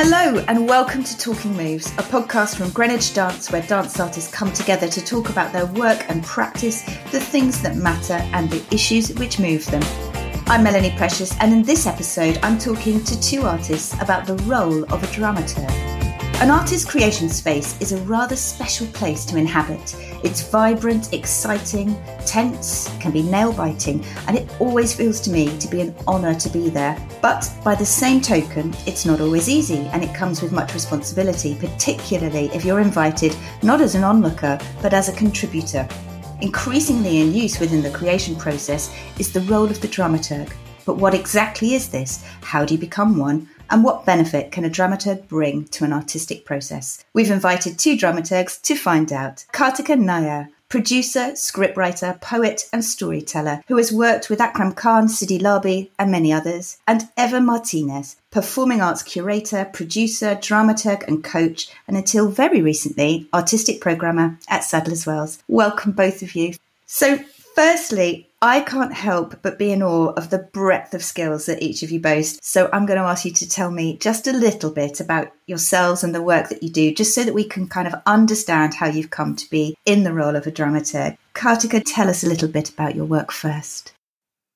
Hello, and welcome to Talking Moves, a podcast from Greenwich Dance where dance artists come together to talk about their work and practice, the things that matter, and the issues which move them. I'm Melanie Precious, and in this episode, I'm talking to two artists about the role of a dramaturg. An artist's creation space is a rather special place to inhabit. It's vibrant, exciting, tense, can be nail biting, and it always feels to me to be an honour to be there. But by the same token, it's not always easy and it comes with much responsibility, particularly if you're invited not as an onlooker but as a contributor. Increasingly in use within the creation process is the role of the dramaturg. But what exactly is this? How do you become one? And what benefit can a dramaturg bring to an artistic process? We've invited two dramaturgs to find out. Karthika Naïr, producer, scriptwriter, poet, and storyteller who has worked with Akram Khan, Sidi Larbi, and many others, and Eva Martinez, performing arts curator, producer, dramaturg, and coach, and until very recently, artistic programmer at Sadler's Wells. Welcome, both of you. So, firstly, I can't help but be in awe of the breadth of skills that each of you boast. So I'm going to ask you to tell me just a little bit about yourselves and the work that you do, just so that we can kind of understand how you've come to be in the role of a dramaturg. Karthika, tell us a little bit about your work first.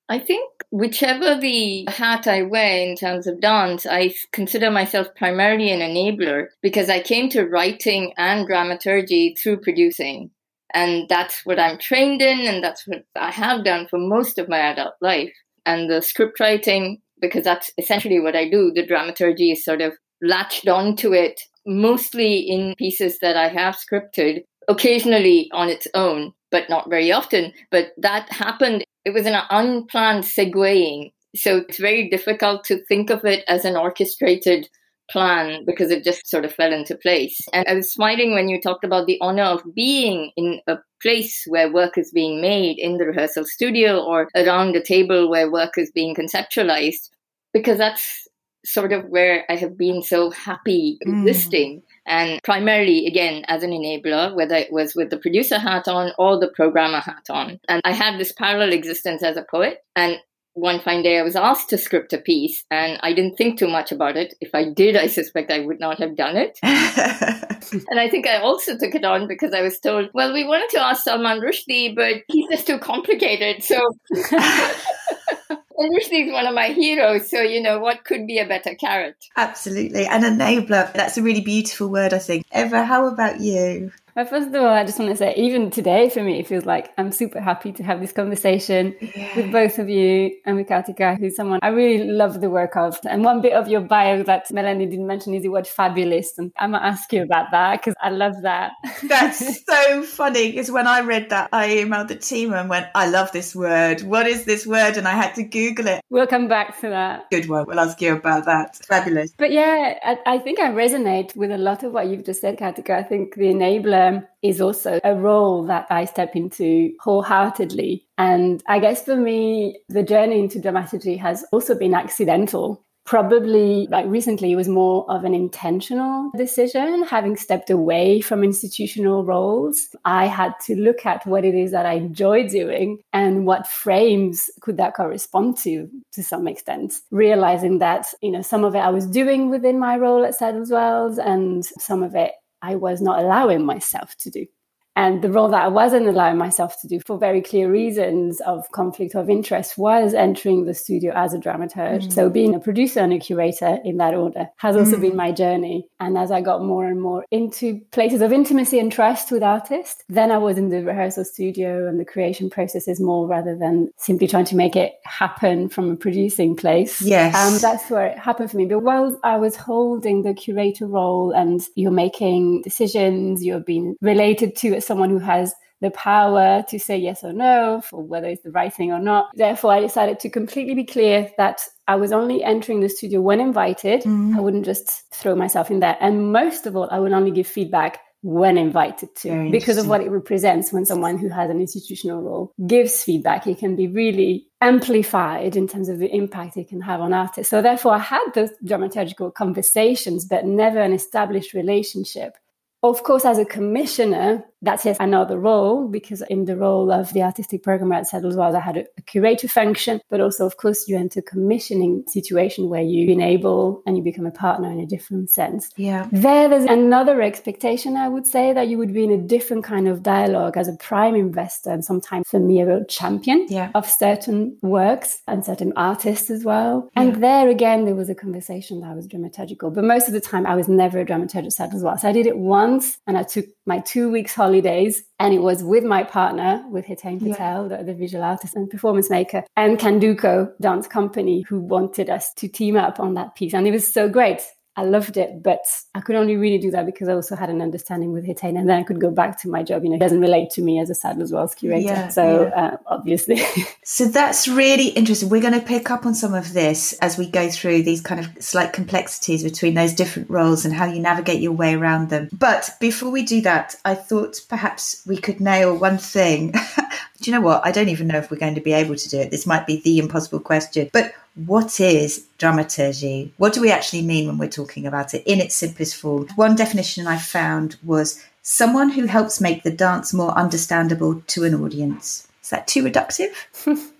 I think whichever the hat I wear in terms of dance, I consider myself primarily an enabler because I came to writing and dramaturgy through producing. And that's what I'm trained in, and that's what I have done for most of my adult life. And the script writing, because that's essentially what I do, the dramaturgy is sort of latched onto it, mostly in pieces that I have scripted, occasionally on its own, but not very often. But that happened, it was an unplanned segueing. So it's very difficult to think of it as an orchestrated plan because it just sort of fell into place. And I was smiling when you talked about the honor of being in a place where work is being made in the rehearsal studio or around a table where work is being conceptualized, because that's sort of where I have been so happy mm. existing. And primarily, again, as an enabler, whether it was with the producer hat on or the programmer hat on. And I had this parallel existence as a poet. And one fine day I was asked to script a piece and I didn't think too much about it. If I did, I suspect I would not have done it. and I think I also took it on because I was told, well, we wanted to ask Salman Rushdie, but he's just too complicated. So. And Rushdie is one of my heroes, so you know what could be a better carrot? Absolutely, an enabler. That's a really beautiful word, I think. Eva, how about you? Well, first of all, I just want to say, even today for me, it feels like I'm super happy to have this conversation yeah. with both of you and with Karthika, who's someone I really love the work of. And one bit of your bio that Melanie didn't mention is the word fabulist. And I'm going to ask you about that because I love that. That's so funny because when I read that, I emailed the team and went, I love this word. What is this word? And I had to Google it. We'll come back to that. Good one. We'll ask you about that. Fabulous. But yeah, I, I think I resonate with a lot of what you've just said, Karthika. I think the enabler um, is also a role that I step into wholeheartedly. And I guess for me, the journey into dramaturgy has also been accidental. Probably like recently, it was more of an intentional decision. Having stepped away from institutional roles, I had to look at what it is that I enjoy doing and what frames could that correspond to, to some extent. Realizing that, you know, some of it I was doing within my role at Sadler's Wells and some of it I was not allowing myself to do. And the role that I wasn't allowing myself to do for very clear reasons of conflict of interest was entering the studio as a dramaturg. Mm. So being a producer and a curator in that order has also mm. been my journey. And as I got more and more into places of intimacy and trust with artists, then I was in the rehearsal studio and the creation processes more rather than simply trying to make it happen from a producing place. Yes. Um, that's where it happened for me. But while I was holding the curator role and you're making decisions, you're being related to someone who has the power to say yes or no for whether it's the right thing or not. Therefore, I decided to completely be clear that I was only entering the studio when invited. Mm. I wouldn't just throw myself in there. And most of all, I would only give feedback when invited to Very because of what it represents when someone who has an institutional role gives feedback it can be really amplified in terms of the impact it can have on artists so therefore i had those dramaturgical conversations but never an established relationship of course, as a commissioner, that's just another role because in the role of the artistic programmer at Sadler's Wells, I had a, a curator function, but also, of course, you enter commissioning situation where you enable and you become a partner in a different sense. Yeah. There, there's another expectation, I would say, that you would be in a different kind of dialogue as a prime investor and sometimes for me, a real champion yeah. of certain works and certain artists as well. And there again, there was a conversation that was dramaturgical, but most of the time I was never a dramaturg at Sadler's Wells. So I did it once and I took my two weeks holidays and it was with my partner, with Hetain Patel, yeah. the, the, visual artist and performance maker, and Candoco Dance Company, who wanted us to team up on that piece. And it was so great. I loved it, but I could only really do that because I also had an understanding with Hetain, and then I could go back to my job. You know, it doesn't relate to me as a Sadler's Wells curator, yeah, so yeah. Uh, obviously. so that's really interesting. We're going to pick up on some of this as we go through these kind of slight complexities between those different roles and how you navigate your way around them. But before we do that, I thought perhaps we could nail one thing. do you know what? I don't even know if we're going to be able to do it. This might be the impossible question, but what is dramaturgy? What do we actually mean when we're talking about it in its simplest form? One definition I found was someone who helps make the dance more understandable to an audience. Is that too reductive?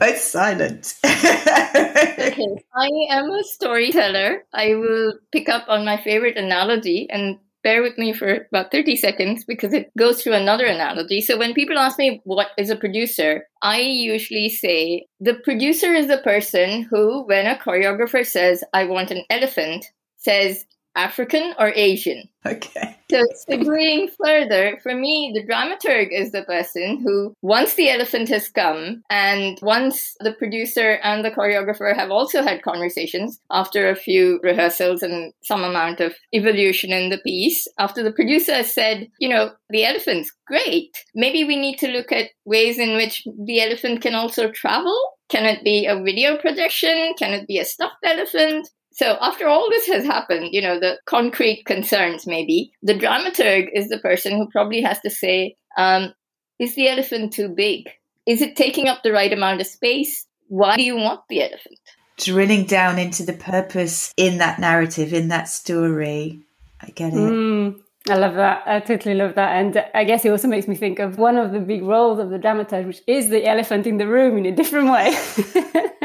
Both silent. okay, I am a storyteller. I will pick up on my favorite analogy and bear with me for about 30 seconds because it goes through another analogy. So when people ask me what is a producer, I usually say the producer is the person who, when a choreographer says, I want an elephant, says, African or Asian. Okay. So segueing further, for me, the dramaturg is the person who, once the elephant has come, and once the producer and the choreographer have also had conversations after a few rehearsals and some amount of evolution in the piece, after the producer has said, you know, the elephant's great, maybe we need to look at ways in which the elephant can also travel. Can it be a video projection? Can it be a stuffed elephant? So after all this has happened, you know, the concrete concerns maybe, the dramaturg is the person who probably has to say, um, is the elephant too big? Is it taking up the right amount of space? Why do you want the elephant? Drilling down into the purpose in that narrative, in that story. I get it. Mm, I love that. I totally love that. And I guess it also makes me think of one of the big roles of the dramaturg, which is the elephant in the room in a different way.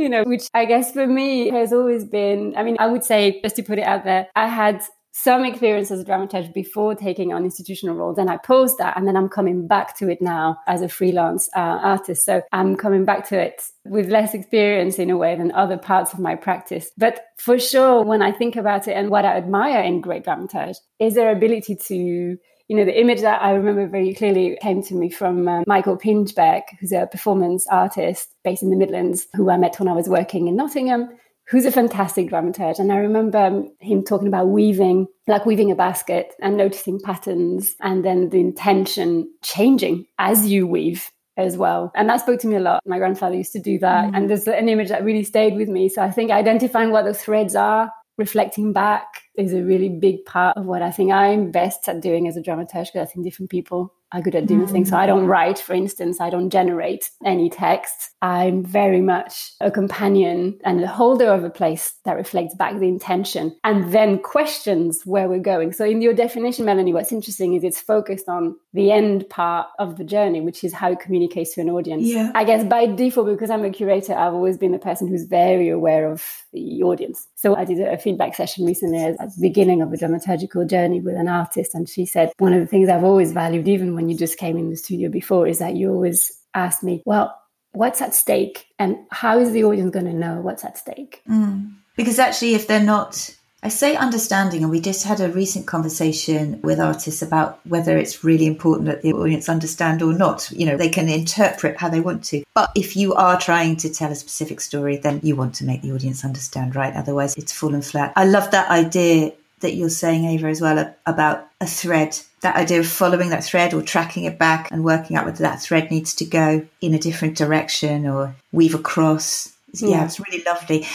you know, which I guess for me has always been, I mean, I would say, just to put it out there, I had some experience as a dramaturg before taking on institutional roles. Then I paused that and then I'm coming back to it now as a freelance uh, artist. So I'm coming back to it with less experience in a way than other parts of my practice. But for sure, when I think about it and what I admire in great dramaturge is their ability to you know, the image that I remember very clearly came to me from uh, Michael Pinchbeck, who's a performance artist based in the Midlands, who I met when I was working in Nottingham, who's a fantastic dramaturg. And I remember um, him talking about weaving, like weaving a basket and noticing patterns and then the intention changing as you weave as well. And that spoke to me a lot. My grandfather used to do that. Mm-hmm. And there's an image that really stayed with me. So I think identifying what the threads are reflecting back is a really big part of what I think I'm best at doing as a dramaturg because I think different people are good at doing mm-hmm. things. So I don't write, for instance, I don't generate any text. I'm very much a companion and a holder of a place that reflects back the intention and then questions where we're going. So in your definition, Melanie, what's interesting is it's focused on the end part of the journey, which is how it communicates to an audience. Yeah. I guess by default, because I'm a curator, I've always been the person who's very aware of the audience. So I did a feedback session recently at beginning of a dramaturgical journey with an artist. And she said, one of the things I've always valued, even when you just came in the studio before, is that you always ask me, well, what's at stake and how is the audience going to know what's at stake? Mm. Because actually, if they're not I say understanding, and we just had a recent conversation with artists about whether it's really important that the audience understand or not. You know, they can interpret how they want to. But if you are trying to tell a specific story, then you want to make the audience understand, right? Otherwise, it's fallen flat. I love that idea that you're saying, Ava, as well about a thread. That idea of following that thread or tracking it back and working out whether that thread needs to go in a different direction or weave across. Yeah, yeah it's really lovely.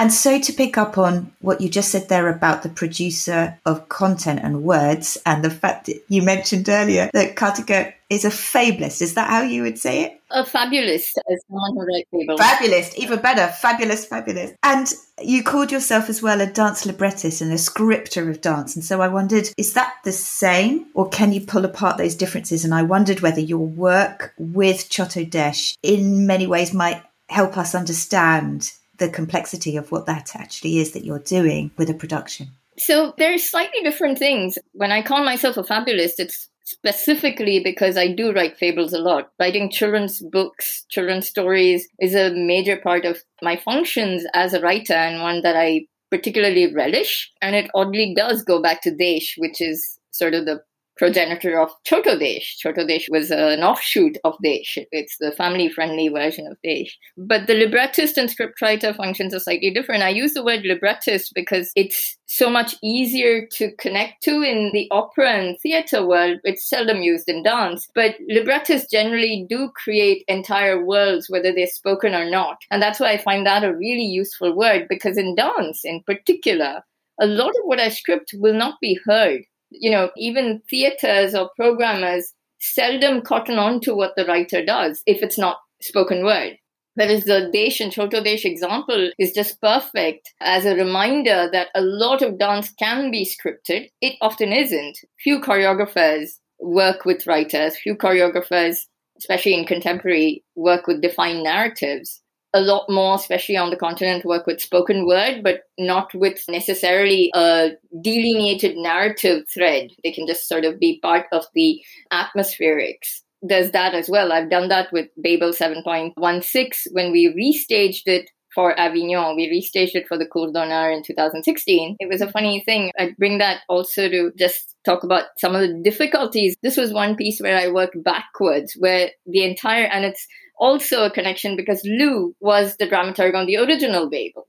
And so to pick up on what you just said there about the producer of content and words and the fact that you mentioned earlier that Kartika is a fabulist. Is that how you would say it? A fabulist, as someone who writes fables. Fabulist, even better. Fabulous, fabulous. And you called yourself as well a dance librettist and a scripter of dance. And so I wondered, is that the same or can you pull apart those differences? And I wondered whether your work with Chotto Desh in many ways might help us understand the complexity of what that actually is that you're doing with a production. So there's slightly different things. When I call myself a fabulist, it's specifically because I do write fables a lot. Writing children's books, children's stories is a major part of my functions as a writer and one that I particularly relish. And it oddly does go back to Desh, which is sort of the progenitor of Chotto Desh. Chotto Desh was an offshoot of Desh. It's the family-friendly version of Desh. But the librettist and scriptwriter functions are slightly different. I use the word librettist because it's so much easier to connect to in the opera and theater world. It's seldom used in dance. But librettists generally do create entire worlds, whether they're spoken or not. And that's why I find that a really useful word because in dance in particular, a lot of what I script will not be heard you know, even theaters or programmers seldom cotton on to what the writer does if it's not spoken word. Whereas the Desh and Chotto Desh example is just perfect as a reminder that a lot of dance can be scripted. It often isn't. Few choreographers work with writers, few choreographers, especially in contemporary, work with defined narratives a lot more, especially on the continent, work with spoken word, but not with necessarily a delineated narrative thread. They can just sort of be part of the atmospherics. There's that as well. I've done that with Babel 7.16 when we restaged it for Avignon. We restaged it for the Cour d'honneur in 2016. It was a funny thing. I'd bring that also to just talk about some of the difficulties. This was one piece where I worked backwards, where the entire, and it's also a connection because Lou was the dramaturg on the original Babel.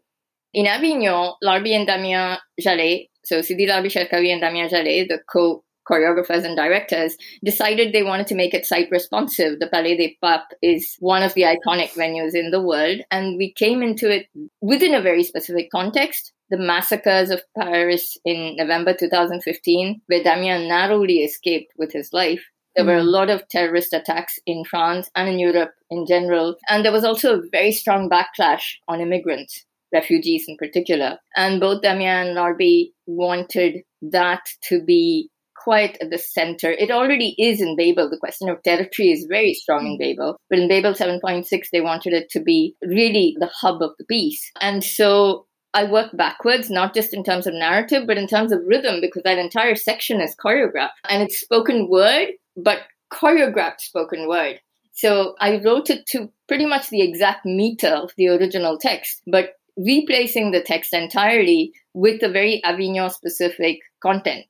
In Avignon, Larbi and Damien Jalet, so Sidi Larbi Cherkaoui and Damien Jalet, the co choreographers and directors, decided they wanted to make it site responsive. The Palais des Papes is one of the iconic venues in the world, and we came into it within a very specific context. The massacres of Paris in November 2015, where Damien narrowly escaped with his life. There were a mm. lot of terrorist attacks in France and in Europe in general. And there was also a very strong backlash on immigrants, refugees in particular. And both Damien and Larbi wanted that to be quite at the center. It already is in Babel. The question of territory is very strong in Babel. But in Babel 7.6, they wanted it to be really the hub of the piece. And so I work backwards, not just in terms of narrative, but in terms of rhythm, because that entire section is choreographed and it's spoken word, but choreographed spoken word. So I wrote it to pretty much the exact meter of the original text, but replacing the text entirely with a very Avignon specific content,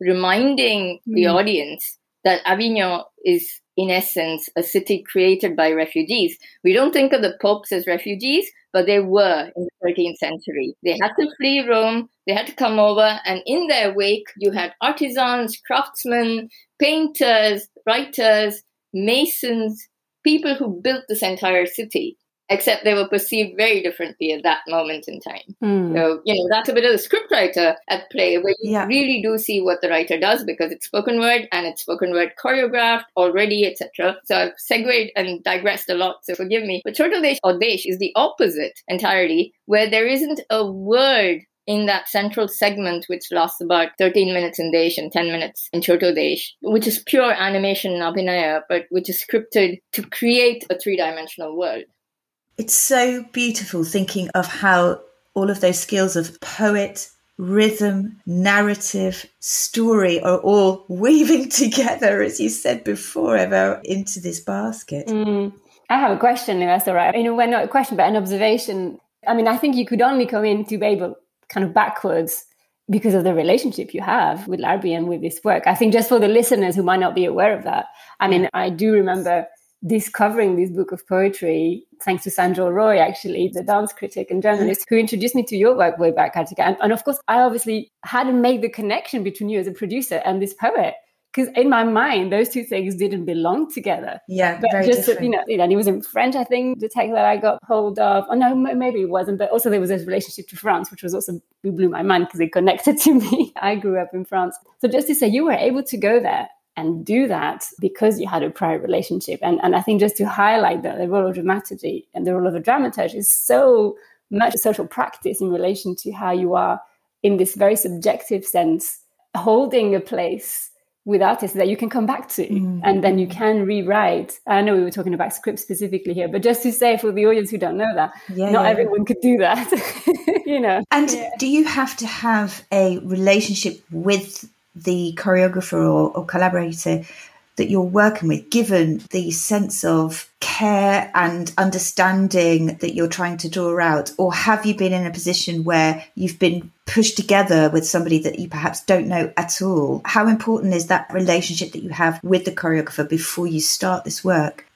reminding mm. the audience that Avignon is, in essence, a city created by refugees. We don't think of the popes as refugees, but they were in the 13th century. They had to flee Rome, they had to come over, and in their wake, you had artisans, craftsmen, painters, writers, masons, people who built this entire city except they were perceived very differently at that moment in time. Mm. So, you know, that's a bit of the scriptwriter at play where you yeah. really do see what the writer does because it's spoken word and it's spoken word choreographed already, etc. So I've segued and digressed a lot, so forgive me. But Chotto Desh or Desh is the opposite entirely, where there isn't a word in that central segment, which lasts about 13 minutes in Desh and 10 minutes in Chotto Desh, which is pure animation and abhinaya, but which is scripted to create a three dimensional world. It's so beautiful thinking of how all of those skills of poet, rhythm, narrative, story are all weaving together, as you said before, Eva, into this basket. Mm. I have a question, if that's all right. You know, well, not a question, but an observation. I mean, I think you could only come into Babel kind of backwards because of the relationship you have with Larbi and with this work. I think just for the listeners who might not be aware of that, I mean, I do remember discovering this book of poetry thanks to Sanjoy Roy, actually, the dance critic and journalist who introduced me to your work way back, Karthika. And, and of course, I obviously hadn't made the connection between you as a producer and this poet because in my mind those two things didn't belong together yeah but just different. you know you know and it was in french i think the text that i got hold of oh no maybe it wasn't but also there was this relationship to france which was also blew my mind because it connected to me i grew up in france so just to say you were able to go there and do that because you had a prior relationship and, and i think just to highlight that the role of dramaturgy and the role of a dramaturge is so much social practice in relation to how you are in this very subjective sense holding a place with artists that you can come back to mm. and then you can rewrite. I know we were talking about script specifically here, but just to say for the audience who don't know that, yeah, not yeah. everyone could do that, you know. And yeah. do you have to have a relationship with the choreographer or, or collaborator that you're working with, given the sense of care and understanding that you're trying to draw out? Or have you been in a position where you've been pushed together with somebody that you perhaps don't know at all? How important is that relationship that you have with the choreographer before you start this work?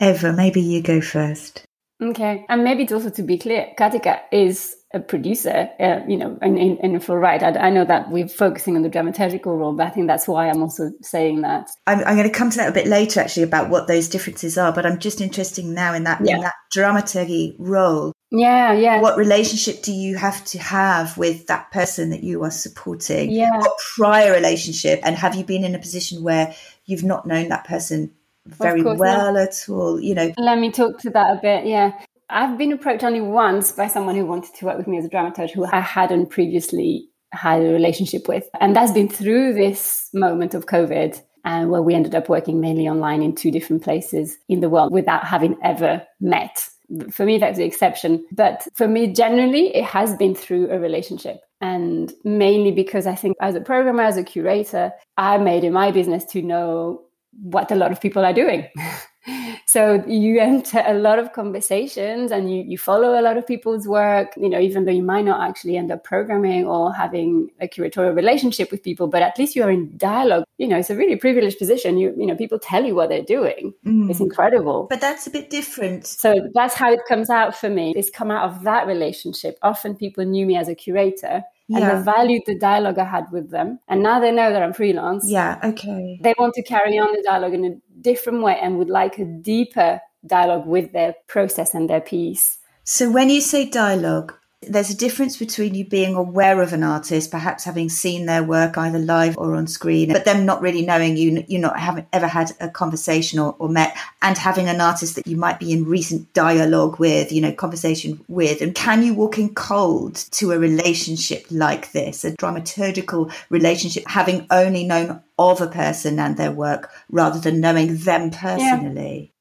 Eva, maybe you go first. Okay. And maybe it's also to be clear, Karthika is a producer, uh, you know, in, in, in full right. I, I, know that we're focusing on the dramaturgical role, but I think that's why I'm also saying that. I'm, I'm, going to come to that a bit later, actually, about what those differences are. But I'm just interested now in that yeah. in that dramaturgy role. Yeah, yeah. What relationship do you have to have with that person that you are supporting? Yeah. What prior relationship? And have you been in a position where you've not known that person very well at all? You know. Let me talk to that a bit. Yeah. I've been approached only once by someone who wanted to work with me as a dramaturge who I hadn't previously had a relationship with. And that's been through this moment of COVID and where we ended up working mainly online in two different places in the world without having ever met. For me, that's the exception. But for me, generally, it has been through a relationship. And mainly because I think as a programmer, as a curator, I made it my business to know what a lot of people are doing. so you enter a lot of conversations and you, you follow a lot of people's work you know even though you might not actually end up programming or having a curatorial relationship with people but at least you're in dialogue you know it's a really privileged position. You you know people tell you what they're doing. Mm. it's incredible. But that's a bit different. So that's how it comes out for me. It's come out of that relationship. Often people knew me as a curator and yeah. they valued the dialogue I had with them. And now they know that I'm freelance. Yeah, okay. They want to carry on the dialogue in a different way and would like a deeper dialogue with their process and their piece. So when you say dialogue, there's a difference between you being aware of an artist, perhaps having seen their work either live or on screen, but them not really knowing you, you not haven't ever had a conversation or, or met, and having an artist that you might be in recent dialogue with, you know, conversation with. And can you walk in cold to a relationship like this, a dramaturgical relationship, having only known of a person and their work rather than knowing them personally?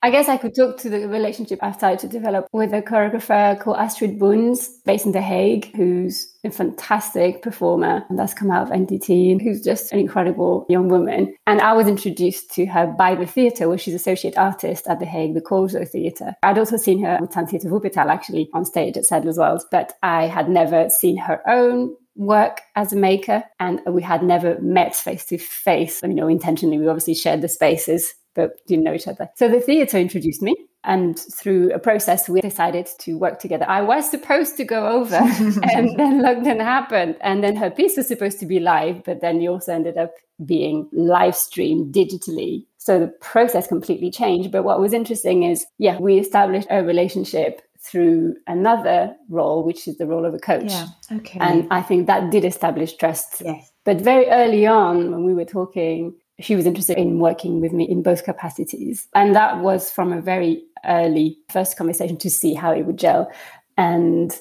I guess I could talk to the relationship I've started to develop with a choreographer called Astrid Boons, based in The Hague, who's a fantastic performer and that's come out of NDT, who's just an incredible young woman. And I was introduced to her by the theatre, where she's associate artist at The Hague, the Korzo Theatre. I'd also seen her with Tanztheater Wuppertal actually on stage at Sadler's Wells, but I had never seen her own work as a maker and we had never met face to face you know intentionally we obviously shared the spaces but didn't know each other. So the theatre introduced me. And through a process, we decided to work together. I was supposed to go over, and then lockdown happened. And then her piece was supposed to be live, but then it also ended up being live streamed digitally. So the process completely changed. But what was interesting is, yeah, we established a relationship through another role, which is the role of a coach. Yeah. Okay. And I think that did establish trust. Yes. But very early on, when we were talking, she was interested in working with me in both capacities. And that was from a very early first conversation to see how it would gel. And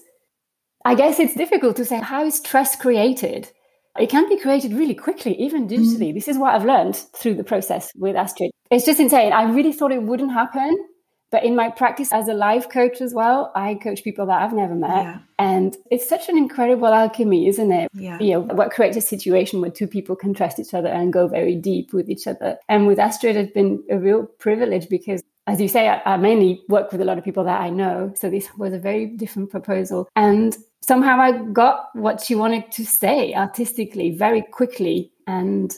I guess it's difficult to say how is trust created? It can be created really quickly, even digitally. Mm. This is what I've learned through the process with Astrid. It's just insane. I really thought it wouldn't happen. But in my practice as a life coach as well, I coach people that I've never met. Yeah. And it's such an incredible alchemy, isn't it? Yeah. You know, what creates a situation where two people can trust each other and go very deep with each other. And with Astrid, it's been a real privilege because as you say, I, I, mainly work with a lot of people that I know. So this was a very different proposal. And somehow I got what she wanted to say artistically very quickly. And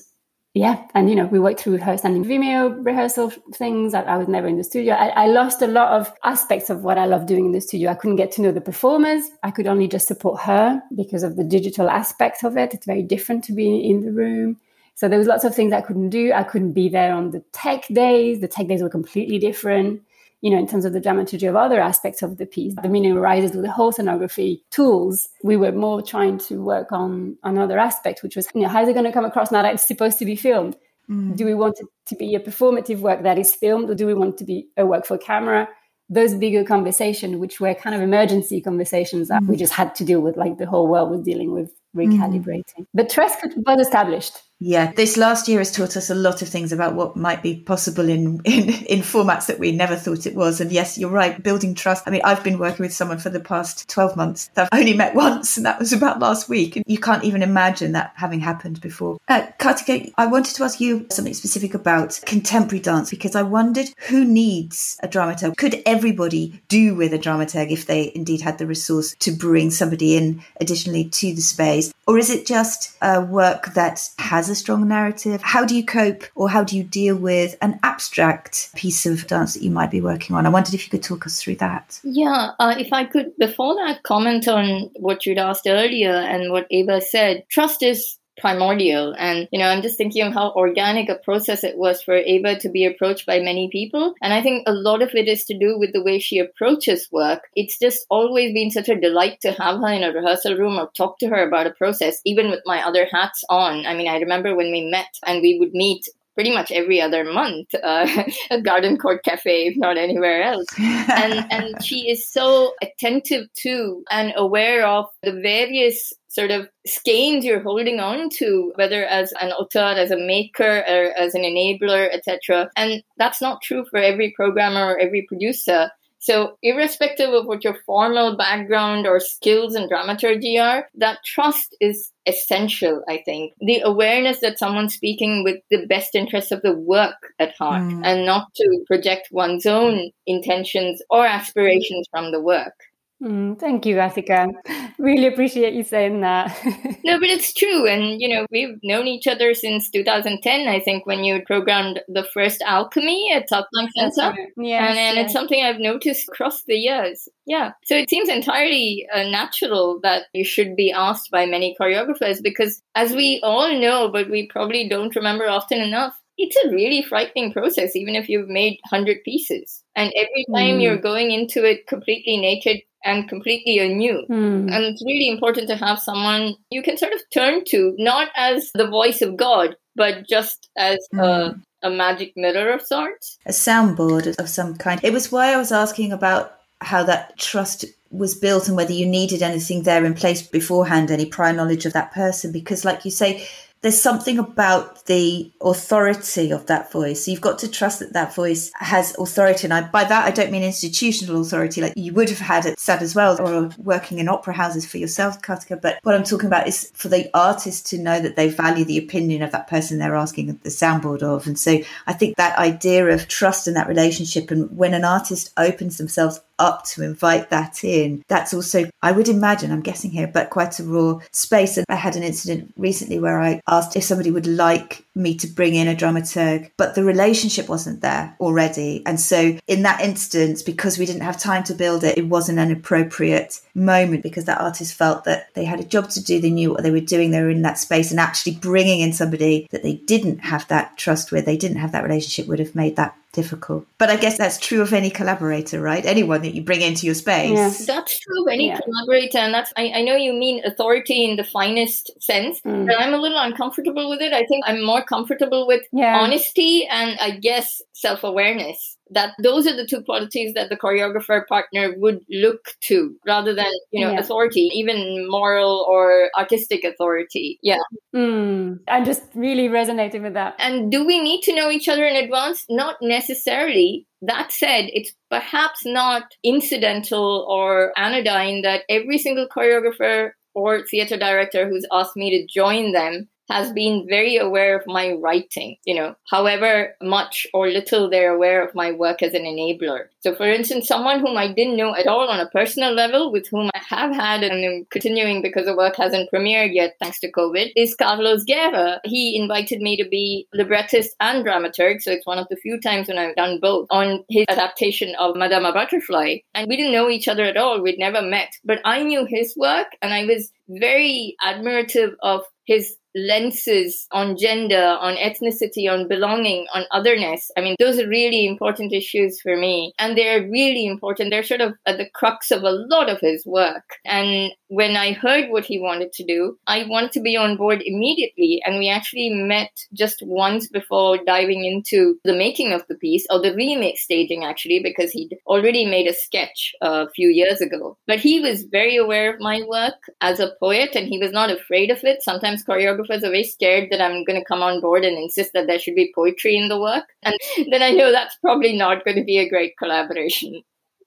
yeah, and you know, we worked through her standing Vimeo rehearsal things. I, I was never in the studio. I, I, lost a lot of aspects of what I love doing in the studio. I couldn't get to know the performers. I could only just support her because of the digital aspect of it. It's very different to be in the room. So there was lots of things I couldn't do. I couldn't be there on the tech days. The tech days were completely different. You know, in terms of the dramaturgy of other aspects of the piece, the meaning arises with the whole scenography tools. We were more trying to work on another aspect, which was, you know, how's it going to come across now that it's supposed to be filmed? Mm. Do we want it to be a performative work that is filmed, or do we want it to be a work for camera? Those bigger conversations, which were kind of emergency conversations that mm. we just had to deal with, like the whole world was dealing with recalibrating. Mm. But trust was established. Yeah, this last year has taught us a lot of things about what might be possible in, in, in formats that we never thought it was. And yes, you're right, building trust. I mean, I've been working with someone for the past 12 months that I've only met once, and that was about last week. And you can't even imagine that having happened before. Uh, Karthika, I wanted to ask you something specific about contemporary dance because I wondered who needs a dramaturg? Could everybody do with a dramaturg if they indeed had the resource to bring somebody in additionally to the space? Or is it just a work that has a strong narrative? How do you cope or how do you deal with an abstract piece of dance that you might be working on? I wondered if you could talk us through that. Yeah, uh, if I could, before that, comment on what you'd asked earlier and what Eva said. Trust is primordial. And, you know, I'm just thinking of how organic a process it was for Ava to be approached by many people. And I think a lot of it is to do with the way she approaches work. It's just always been such a delight to have her in a rehearsal room or talk to her about a process, even with my other hats on. I mean, I remember when we met and we would meet pretty much every other month uh, at Garden Court Cafe, if not anywhere else. and and she is so attentive to and aware of the various sort of skeins you're holding on to, whether as an author, as a maker, or as an enabler, etc. And that's not true for every programmer or every producer. So, irrespective of what your formal background or skills in dramaturgy are, that trust is essential, I think. The awareness that someone's speaking with the best interests of the work at heart mm. and not to project one's own intentions or aspirations from the work. Mm, thank you, Athika. Really appreciate you saying that. no, but it's true. And, you know, we've known each other since 2010, I think, when you programmed the first Alchemy at Top Line Center. Yes, and, and yes. it's something I've noticed across the years. Yeah. So it seems entirely uh, natural that you should be asked by many choreographers because, as we all know, but we probably don't remember often enough, it's a really frightening process, even if you've made 100 pieces. And every time mm. you're going into it completely naked, and completely anew. Mm. And it's really important to have someone you can sort of turn to, not as the voice of God, but just as mm. a, hmm. a magic mirror of sorts. A soundboard of some kind. It was why I was asking about how that trust was built and whether you needed anything there in place beforehand, any prior knowledge of that person. Because, like you say, there's something about the authority of that voice. So you've got to trust that that voice has authority. And I, by that, I don't mean institutional authority like you would have had at SAD as well, or working in opera houses for yourself, Karthika. But what I'm talking about is for the artist to know that they value the opinion of that person they're asking the soundboard of. And so I think that idea of trust in that relationship and when an artist opens themselves up to invite that in. That's also, I would imagine, I'm guessing here, but quite a raw space. And I had an incident recently where I asked if somebody would like me to bring in a dramaturg, but the relationship wasn't there already. And so in that instance, because we didn't have time to build it, it wasn't an appropriate moment because that artist felt that they had a job to do. They knew what they were doing. They were in that space and actually bringing in somebody that they didn't have that trust with, they didn't have that relationship would have made that difficult. But I guess that's true of any collaborator, right? Anyone that you bring into your space. Yes. That's true of any yeah. collaborator. And that's, I, I, know you mean authority in the finest sense, mm. but I'm a little uncomfortable with it. I think I'm more comfortable with yeah. honesty and I guess self awareness that those are the two qualities that the choreographer partner would look to rather than you know yeah. authority even moral or artistic authority. Yeah. Mm, i'm just really resonating with that. And do we need to know each other in advance? Not necessarily. That said, it's perhaps not incidental or anodyne that every single choreographer or theater director who's asked me to join them has been very aware of my writing, you know, however much or little they're aware of my work as an enabler. So, for instance, someone whom I didn't know at all on a personal level, with whom I have had and am continuing because the work hasn't premiered yet thanks to COVID, is Carlos Guerra. He invited me to be librettist and dramaturg, so it's one of the few times when I've done both, on his adaptation of Madama Butterfly. And we didn't know each other at all, we'd never met, but I knew his work and I was very admirative of his lenses on gender, on ethnicity, on belonging, on otherness. I mean, those are really important issues for me. And they're really important. They're sort of at the crux of a lot of his work. And when I heard what he wanted to do, I wanted to be on board immediately. And we actually met just once before diving into the making of the piece, or the remake staging actually, because he'd already made a sketch a few years ago. But he was very aware of my work as a poet and he was not afraid of it. Sometimes choreographers are very scared that I'm going to come on board and insist that there should be poetry in the work. And then I know that's probably not going to be a great collaboration.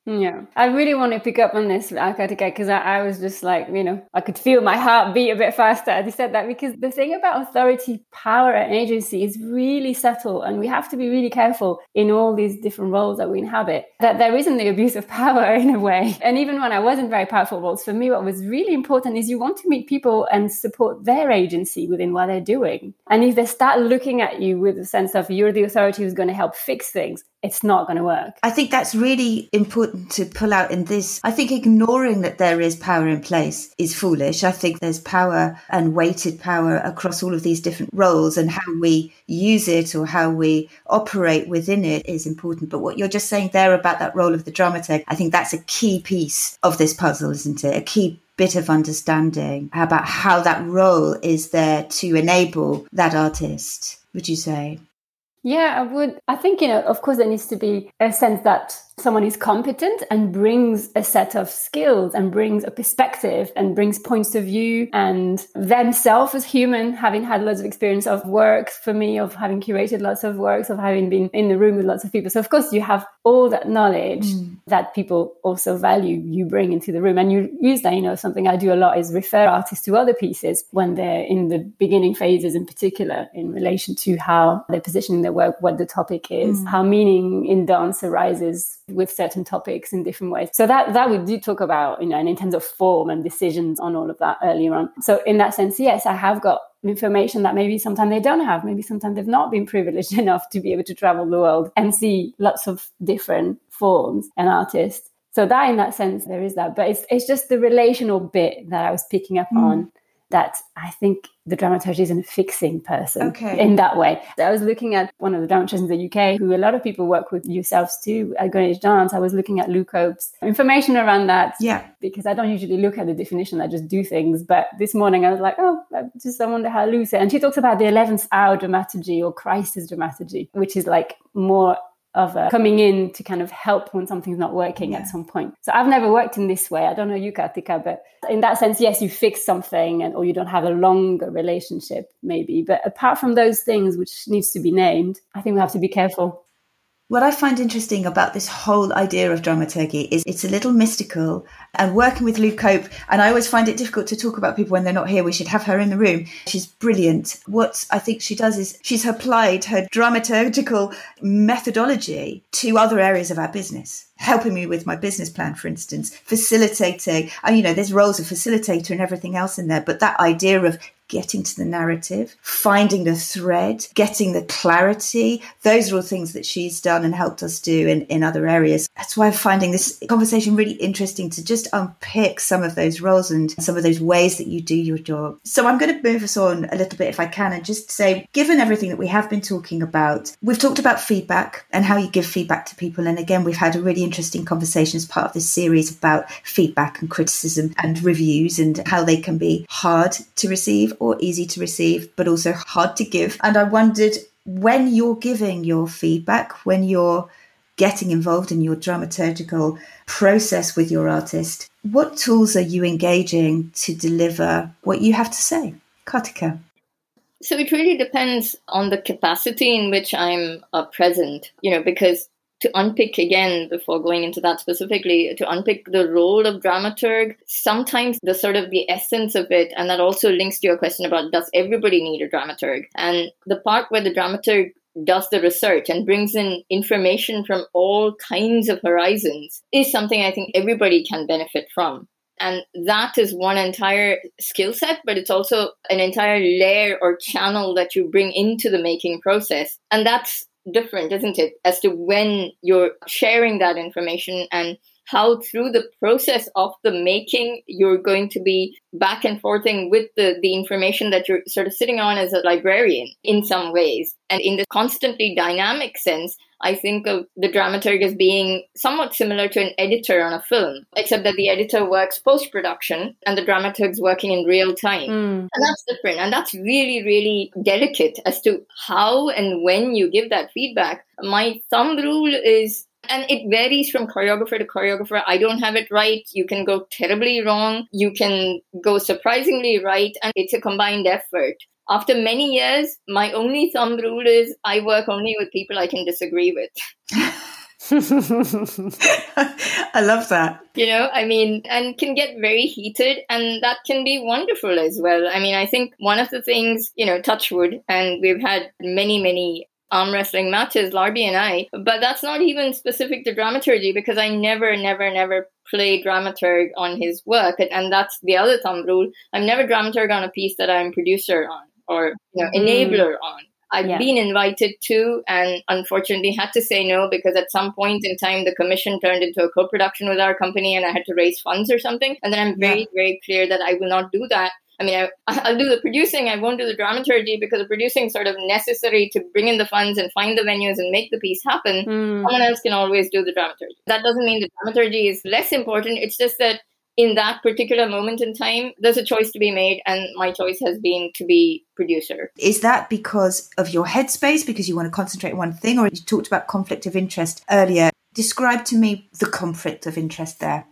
Yeah, I really want to pick up on this, Akatika, because I, I, was just like, you know, I could feel my heart beat a bit faster as you said that. Because the thing about authority, power, and agency is really subtle, and we have to be really careful in all these different roles that we inhabit. That there isn't the abuse of power in a way. And even when I wasn't very powerful roles, for me, what was really important is you want to meet people and support their agency within what they're doing. And if they start looking at you with a sense of you're the authority who's going to help fix things, it's not going to work. I think that's really important to pull out in this. I think ignoring that there is power in place is foolish. I think there's power and weighted power across all of these different roles and how we use it or how we operate within it is important. But what you're just saying there about that role of the dramaturg, I think that's a key piece of this puzzle, isn't it? A key bit of understanding about how that role is there to enable that artist, would you say? Yeah, I would. I think, you know, of course, there needs to be a sense that someone is competent and brings a set of skills and brings a perspective and brings points of view and themselves as human, having had lots of experience of work for me, of having curated lots of works, of having been in the room with lots of people. So, of course, you have all that knowledge mm. that people also value you bring into the room. And you use that, you know, something I do a lot is refer artists to other pieces when they're in the beginning phases, in particular, in relation to how they're positioning their work, what the topic is, mm. how meaning in dance arises with certain topics in different ways. So that that we do talk about, you know, and in terms of form and decisions on all of that earlier on. So in that sense, yes, I have got information that maybe sometimes they don't have. Maybe sometimes they've not been privileged enough to be able to travel the world and see lots of different forms and artists. So that in that sense, there is that. But it's it's just the relational bit that I was picking up mm. on that I think the dramaturge isn't a fixing person okay. in that way. I was looking at one of the dramaturges in the UK who a lot of people work with yourselves too at Greenwich Dance. I was looking at Lou Cope's information around that. Yeah. Because I don't usually look at the definition, I just do things. But this morning I was like, oh, I just I wonder how Lou said. And she talks about the 11th hour dramaturgy or crisis dramaturgy, which is like more of uh, coming in to kind of help when something's not working yeah. at some point. So I've never worked in this way. I don't know you, Karthika, but in that sense, yes, you fix something and or you don't have a longer relationship, maybe. But apart from those things which needs to be named, I think we have to be careful. What I find interesting about this whole idea of dramaturgy is it's a little mystical and working with Lou Cope. And I always find it difficult to talk about people when they're not here. We should have her in the room. She's brilliant. What I think she does is she's applied her dramaturgical methodology to other areas of our business helping me with my business plan, for instance, facilitating. And, you know, there's roles of facilitator and everything else in there, but that idea of getting to the narrative, finding the thread, getting the clarity. Those are all things that she's done and helped us do in, in other areas. That's why I'm finding this conversation really interesting to just unpick some of those roles and some of those ways that you do your job. So I'm going to move us on a little bit if I can and just say, given everything that we have been talking about, we've talked about feedback and how you give feedback to people. And again, we've had a really interesting conversation as part of this series about feedback and criticism and reviews and how they can be hard to receive or easy to receive, but also hard to give. And I wondered when you're giving your feedback, when you're getting involved in your dramaturgical process with your artist, what tools are you engaging to deliver what you have to say? Karthika. So it really depends on the capacity in which I'm uh, present, you know, because to unpick again before going into that specifically to unpick the role of dramaturg sometimes the sort of the essence of it and that also links to your question about does everybody need a dramaturg and the part where the dramaturg does the research and brings in information from all kinds of horizons is something i think everybody can benefit from and that is one entire skill set, but it's also an entire layer or channel that you bring into the making process. And that's different, isn't it, as to when you're sharing that information and how through the process of the making, you're going to be back and forthing with the, the information that you're sort of sitting on as a librarian in some ways. And in the constantly dynamic sense, I think of the dramaturg as being somewhat similar to an editor on a film, except that the editor works post production and the dramaturg's working in real time. Mm. And that's different. And that's really, really delicate as to how and when you give that feedback. My thumb rule is and it varies from choreographer to choreographer. I don't have it right. You can go terribly wrong. You can go surprisingly right. And it's a combined effort after many years, my only thumb rule is I work only with people I can disagree with. I love that. You know, I mean, and can get very heated, and that can be wonderful as well. I mean, I think one of the things, you know, touchwood, and we've had many, many arm wrestling matches, Larbi and I, but that's not even specific to dramaturgy because I never, never, never play dramaturg on his work. And, and that's the other thumb rule. I'm never dramaturg on a piece that I'm producer on or you know, mm. enabler on. I've yeah. been invited to and unfortunately had to say no because at some point in time the commission turned into a co-production with our company and I had to raise funds or something. And then I'm very, yeah. very clear that I will not do that. I mean, I, will do the producing. I won't do the dramaturgy because the producing is sort of necessary to bring in the funds and find the venues and make the piece happen. Mm. Someone else can always do the dramaturgy. That doesn't mean the dramaturgy is less important. It's just that in that particular moment in time, there's a choice to be made, and my choice has been to be producer. Is that because of your headspace, because you want to concentrate on one thing, or you talked about conflict of interest earlier? Describe to me the conflict of interest there.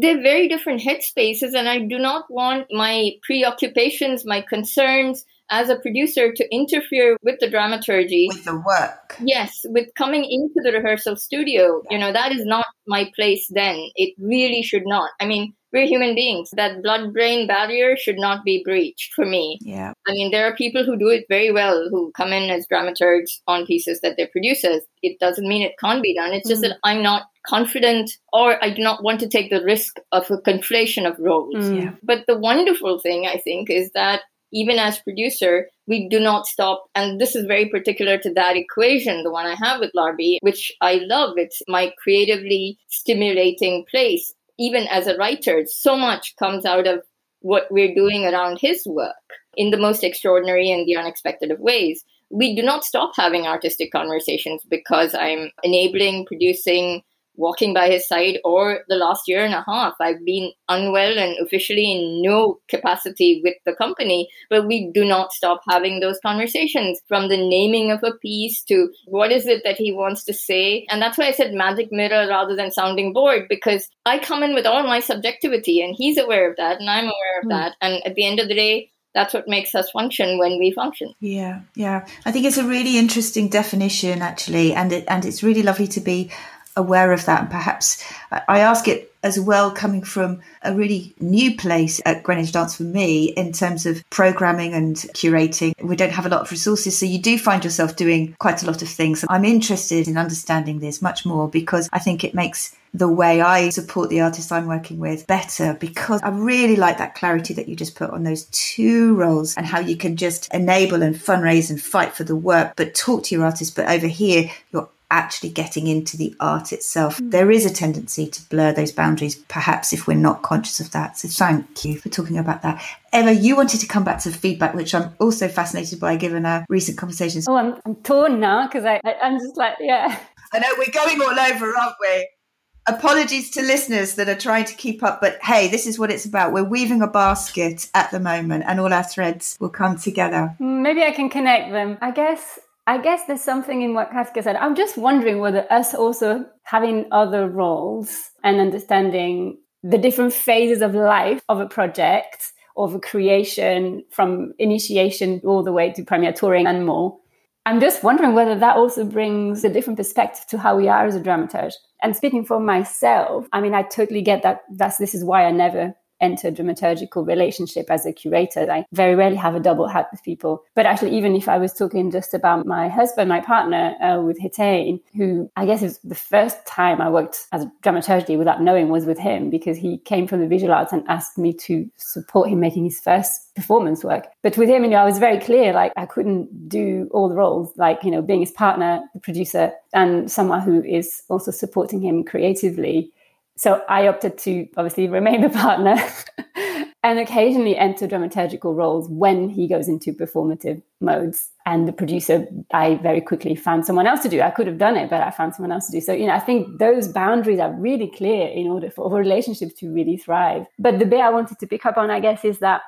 They're very different headspaces, and I do not want my preoccupations, my concerns, as a producer to interfere with the dramaturgy. With the work. Yes with coming into the rehearsal studio you know that is not my place then. It really should not. I mean we're human beings that blood brain barrier should not be breached for me yeah i mean there are people who do it very well who come in as dramaturgs on pieces that they produce as it doesn't mean it can't be done it's just mm. that i'm not confident or I do not want to take the risk of a conflation of roles. Mm. Yeah. But the wonderful thing, I think, is that even as producer, we do not stop. And this is very particular to that equation, the one I have with Larbi, which I love. It's my creatively stimulating place. Even as a writer, so much comes out of what we're doing around his work in the most extraordinary and the unexpected of ways. We do not stop having artistic conversations because I'm enabling, producing, walking by his side or the last year and a half i've been unwell and officially in no capacity with the company but we do not stop having those conversations from the naming of a piece to what is it that he wants to say and that's why i said magic mirror rather than sounding board because i come in with all my subjectivity and he's aware of that and i'm aware of mm. that and at the end of the day that's what makes us function when we function. Yeah, yeah. I think it's a really interesting definition, actually, and it and it's really lovely to be aware of that. And perhaps I ask it as well coming from a really new place at Greenwich Dance for me in terms of programming and curating. We don't have a lot of resources, so you do find yourself doing quite a lot of things. I'm interested in understanding this much more because I think it makes the way I support the artists I'm working with better because I really like that clarity that you just put on those two roles and how you can just enable and fundraise and fight for the work, but talk to your artists. But over here, you're actually getting into the art itself. Mm. There is a tendency to blur those boundaries, perhaps if we're not conscious of that. So thank you for talking about that. Eva, you wanted to come back to feedback, which I'm also fascinated by given our recent conversations. Oh, I'm, I'm torn now because I, I, I'm just like, yeah. I know we're going all over, aren't we? Apologies to listeners that are trying to keep up, but hey, this is what it's about. We're weaving a basket at the moment, and all our threads will come together. Maybe I can connect them. I guess I guess there's something in what Karthika said. I'm just wondering whether us also having other roles and understanding the different phases of life of a project, of a creation from initiation all the way to premiere touring and more. I'm just wondering whether that also brings a different perspective to how we are as a dramaturge. And speaking for myself, I mean, I totally get that. That's this is why I never enter dramaturgical relationship as a curator. I very rarely have a double hat with people. But actually, even if I was talking just about my husband, my partner uh, with Hetain, who I guess is the first time I worked as a dramaturgy without knowing was with him because he came from the visual arts and asked me to support him making his first performance work. But with him, you know, I was very clear, like I couldn't do all the roles, like, you know, being his partner, the producer, and someone who is also supporting him creatively So I opted to obviously remain the partner and occasionally enter dramaturgical roles when he goes into performative modes. And the producer, I very quickly found someone else to do. I could have done it, but I found someone else to do. So, you know, I think those boundaries are really clear in order for relationships to really thrive. But the bit I wanted to pick up on, I guess, is that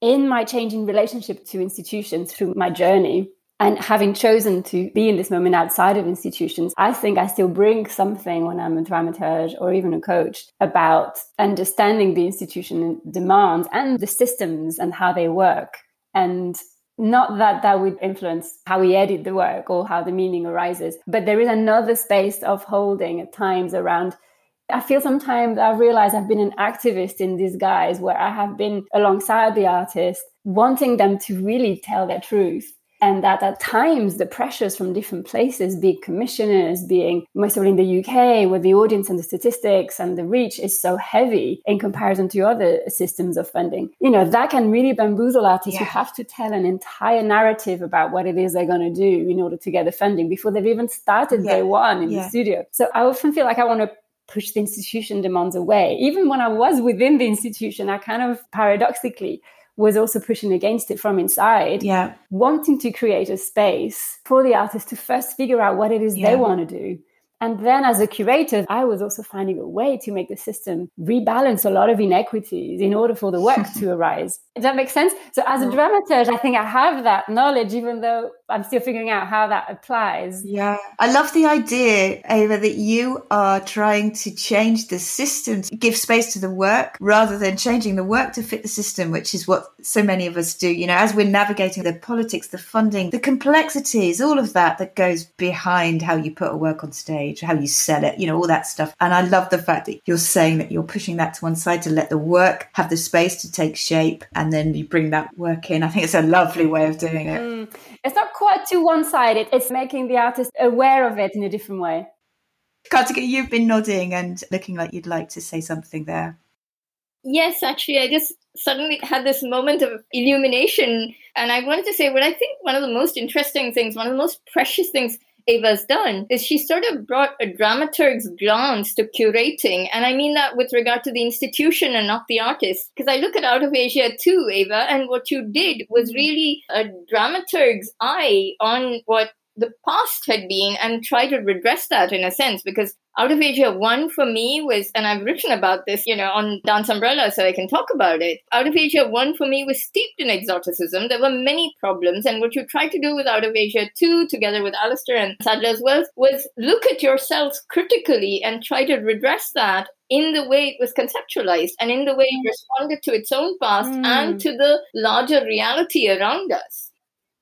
in my changing relationship to institutions through my journey, and having chosen to be in this moment outside of institutions, I think I still bring something when I'm a dramaturge or even a coach about understanding the institution demands and the systems and how they work. And not that that would influence how we edit the work or how the meaning arises, but there is another space of holding at times around I feel sometimes I realize I've been an activist in disguise where I have been alongside the artist, wanting them to really tell their truth and that at times the pressures from different places, being commissioners, being mostly in the UK, where the audience and the statistics and the reach is so heavy in comparison to other systems of funding, you know, that can really bamboozle artists yeah. who have to tell an entire narrative about what it is they're going to do in order to get the funding before they've even started yeah. day one in yeah. the studio. So I often feel like I want to push the institution demands away. Even when I was within the institution, I kind of paradoxically was also pushing against it from inside. Yeah. Wanting to create a space for the artist to first figure out what it is yeah. they want to do and then as a curator, I was also finding a way to make the system rebalance a lot of inequities in order for the work to arise. Does that make sense? So as a dramaturge, I think I have that knowledge, even though I'm still figuring out how that applies. Yeah. I love the idea, Eva, that you are trying to change the system to give space to the work rather than changing the work to fit the system, which is what so many of us do. You know, as we're navigating the politics, the funding, the complexities, all of that that goes behind how you put a work on stage how you sell it, you know, all that stuff. And I love the fact that you're saying that you're pushing that to one side to let the work have the space to take shape and then you bring that work in. I think it's a lovely way of doing it. Mm. It's not quite too one sided, it's making the artist aware of it in a different way. Karthika, you've been nodding and looking like you'd like to say something there. Yes, actually, I just suddenly had this moment of illumination. And I wanted to say what I think one of the most interesting things, one of the most precious things Eva's done is she sort of brought a dramaturg's glance to curating. And I mean that with regard to the institution and not the artist. Because I look at Out of Asia too, Eva, and what you did was mm-hmm. really a dramaturg's eye on what the past had been and try to redress that in a sense because out of Asia, one for me was, and I've written about this, you know, on Dance Umbrella, so I can talk about it. Out of Asia, one for me was steeped in exoticism. There were many problems, and what you tried to do with Out of Asia, too, together with Alistair and Sadler as well, was look at yourselves critically and try to redress that in the way it was conceptualized and in the way it responded to its own past mm. and to the larger reality around us.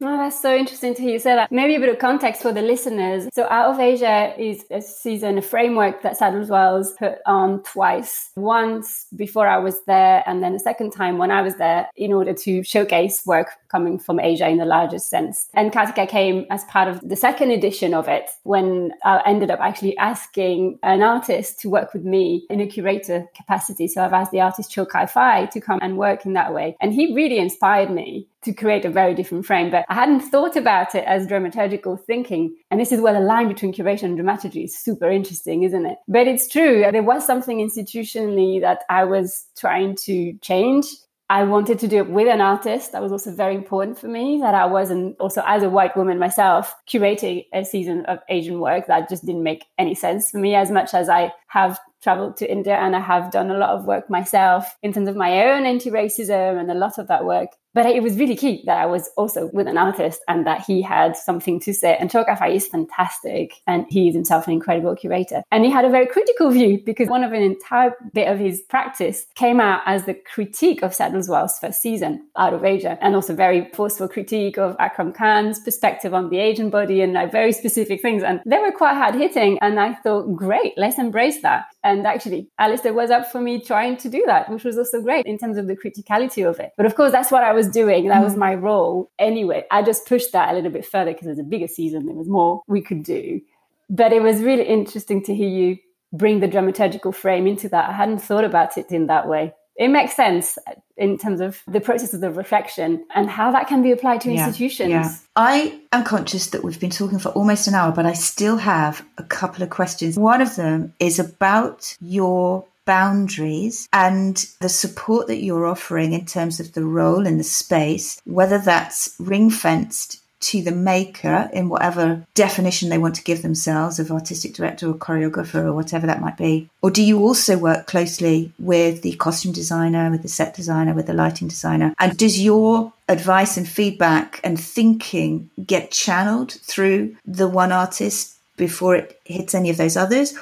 Oh, that's so interesting to hear you say that. Maybe a bit of context for the listeners. So, Out of Asia is a season, a framework that Sadler's Wells put on twice. Once before I was there, and then a second time when I was there, in order to showcase work coming from Asia in the largest sense. And Karthika came as part of the second edition of it when I ended up actually asking an artist to work with me in a curator capacity. So, I've asked the artist Choy Ka Fai to come and work in that way. And he really inspired me to create a very different frame. But I hadn't thought about it as dramaturgical thinking. And this is where the line between curation and dramaturgy is super interesting, isn't it? But it's true. There was something institutionally that I was trying to change. I wanted to do it with an artist. That was also very important for me that I wasn't also as a white woman myself curating a season of Asian work that just didn't make any sense for me as much as I have traveled to India and I have done a lot of work myself in terms of my own anti-racism and a lot of that work but it was really key that I was also with an artist and that he had something to say. And Kai is fantastic and he is himself an incredible curator. And he had a very critical view because one of an entire bit of his practice came out as the critique of Sadler's Wells' first season out of Asia and also very forceful critique of Akram Khan's perspective on the Asian body and like very specific things. And they were quite hard hitting. And I thought, great, let's embrace that. And actually, Alistair was up for me trying to do that, which was also great in terms of the criticality of it. But of course, that's what I was doing. That was mm. my role. Anyway, I just pushed that a little bit further because it was a bigger season. There was more we could do. But it was really interesting to hear you bring the dramaturgical frame into that. I hadn't thought about it in that way. It makes sense in terms of the process of the reflection and how that can be applied to yeah, institutions. Yeah. I am conscious that we've been talking for almost an hour, but I still have a couple of questions. One of them is about your boundaries and the support that you're offering in terms of the role in the space, whether that's ring fenced to the maker in whatever definition they want to give themselves of artistic director or choreographer or whatever that might be? Or do you also work closely with the costume designer, with the set designer, with the lighting designer? And does your advice and feedback and thinking get channeled through the one artist before it hits any of those others?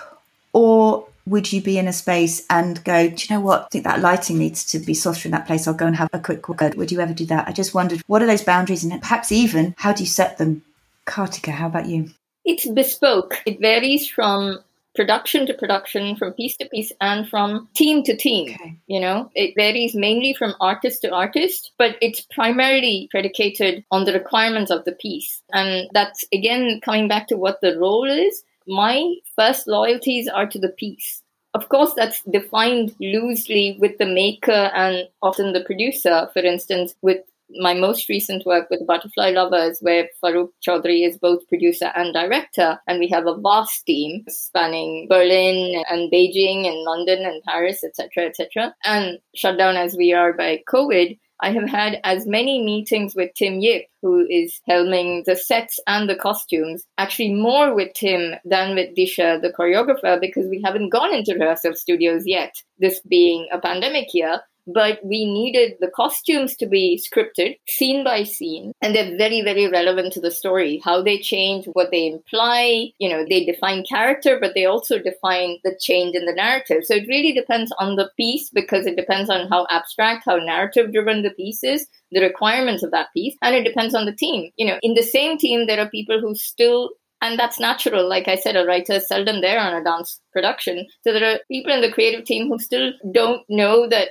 Or would you be in a space and go, do you know what? I think that lighting needs to be softer in that place. I'll go and have a quick word. Would you ever do that? I just wondered, what are those boundaries and perhaps even how do you set them? Karthika, how about you? It's bespoke. It varies from production to production, from piece to piece, and from team to team. Okay. You know, it varies mainly from artist to artist, but it's primarily predicated on the requirements of the piece. And that's again coming back to what the role is my first loyalties are to the piece. Of course, that's defined loosely with the maker and often the producer. For instance, with my most recent work with Butterfly Lovers, where Farooq Chaudhry is both producer and director, and we have a vast team spanning Berlin and Beijing and London and Paris, etc., etc. And shut down as we are by COVID, I have had as many meetings with Tim Yip, who is helming the sets and the costumes, actually more with Tim than with Disha, the choreographer, because we haven't gone into rehearsal studios yet, this being a pandemic year but we needed the costumes to be scripted scene by scene and they're very very relevant to the story how they change what they imply you know they define character but they also define the change in the narrative so it really depends on the piece because it depends on how abstract how narrative driven the piece is the requirements of that piece and it depends on the team you know in the same team there are people who still and that's natural. Like I said, a writer is seldom there on a dance production. So there are people in the creative team who still don't know that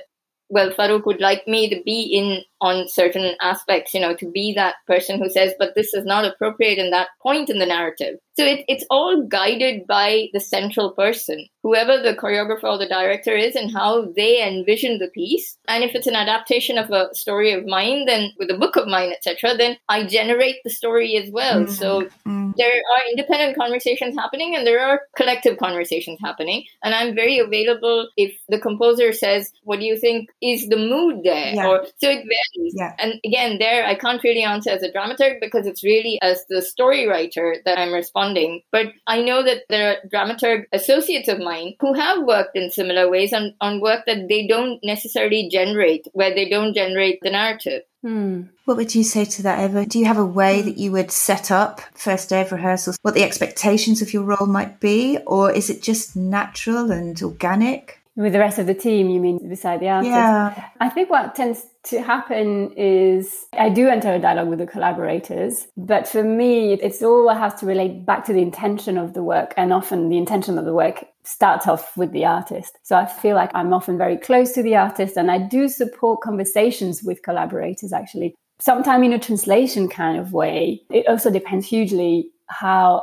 well, Farooq would like me to be in on certain aspects, you know, to be that person who says, but this is not appropriate in that point in the narrative. So it, it's all guided by the central person, whoever the choreographer or the director is, and how they envision the piece. And if it's an adaptation of a story of mine, then with a book of mine, etc., then I generate the story as well. Mm-hmm. So mm-hmm. there are independent conversations happening, and there are collective conversations happening. And I'm very available if the composer says, "What do you think is the mood there?" Yeah. Or so it varies yeah. And again, there I can't really answer as a dramaturg because it's really as the story writer that I'm responding. But I know that there are dramaturg associates of mine who have worked in similar ways on, on work that they don't necessarily generate, where they don't generate the narrative. Hmm. What would you say to that, Eva? Do you have a way that you would set up first day of rehearsals, what the expectations of your role might be, or is it just natural and organic? With the rest of the team, you mean beside the artist? Yeah. I think what tends to happen is I do enter a dialogue with the collaborators, but for me, it's all has to relate back to the intention of the work. And often the intention of the work starts off with the artist. So I feel like I'm often very close to the artist and I do support conversations with collaborators actually. Sometimes in a translation kind of way. It also depends hugely how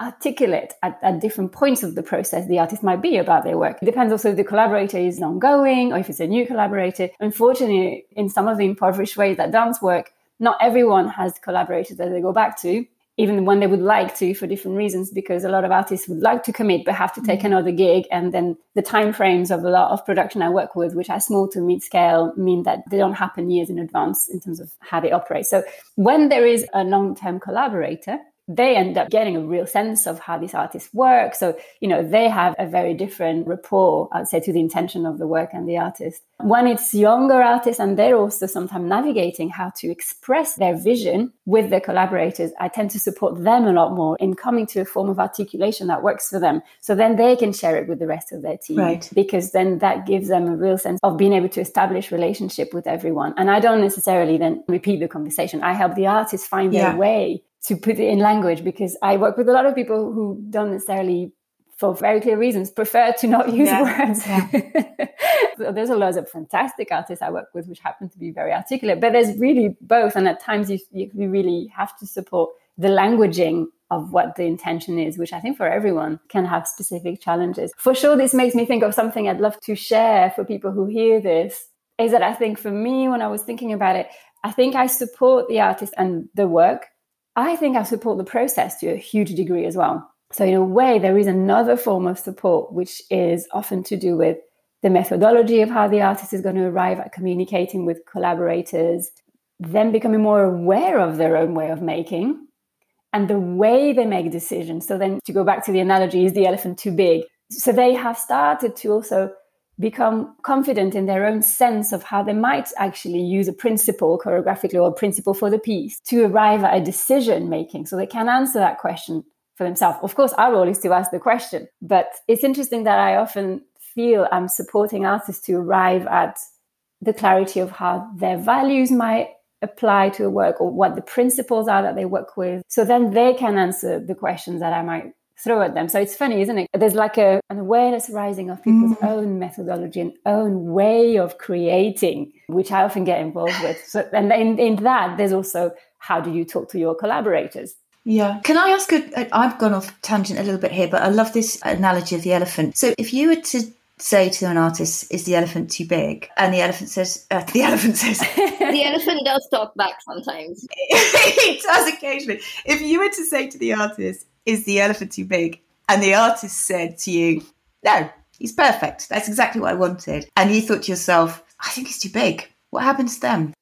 articulate at, at, different points of the process the artist might be about their work. It depends also if the collaborator is ongoing or if it's a new collaborator. Unfortunately, in some of the impoverished ways that dance work, not everyone has collaborators that they go back to, even when they would like to for different reasons, because a lot of artists would like to commit but have to take mm-hmm. another gig. And then the time frames of a lot of production I work with, which are small to mid scale, mean that they don't happen years in advance in terms of how they operate. So when there is a long term collaborator, they end up getting a real sense of how these artists work. So, you know, they have a very different rapport, I'd say, to the intention of the work and the artist. When it's younger artists and they're also sometimes navigating how to express their vision with their collaborators, I tend to support them a lot more in coming to a form of articulation that works for them. So then they can share it with the rest of their team. Right. Because then that gives them a real sense of being able to establish relationship with everyone. And I don't necessarily then repeat the conversation. I help the artists find their way to put it in language because I work with a lot of people who don't necessarily, for very clear reasons, prefer to not use yeah. words. Yeah. so there's a lot of fantastic artists I work with which happen to be very articulate, but there's really both. And at times you, you really have to support the languaging of what the intention is, which I think for everyone can have specific challenges. For sure, this makes me think of something I'd love to share for people who hear this is that I think for me, when I was thinking about it, I think I support the artist and the work. I think I support the process to a huge degree as well. So, in a way, there is another form of support, which is often to do with the methodology of how the artist is going to arrive at communicating with collaborators, them becoming more aware of their own way of making and the way they make decisions. So, then to go back to the analogy, is the elephant too big? So, they have started to also become confident in their own sense of how they might actually use a principle choreographically or a principle for the piece to arrive at a decision making so they can answer that question for themselves. Of course, our role is to ask the question, but it's interesting that I often feel I'm supporting artists to arrive at the clarity of how their values might apply to a work or what the principles are that they work with. So then they can answer the questions that I might throw at them. So it's funny, isn't it? There's like a, an awareness rising of people's mm. own methodology and own way of creating, which I often get involved with. So, and in, in that, there's also how do you talk to your collaborators? Yeah. Can I ask a, I've gone off tangent a little bit here, but I love this analogy of the elephant. So if you were to say to an artist, "Is the elephant too big?" and the elephant says, uh, "The elephant says." the elephant does talk back sometimes. it does occasionally. If you were to say to the artist, is the elephant too big? And the artist said to you, no, he's perfect. That's exactly what I wanted. And you thought to yourself, I think he's too big. What happens then?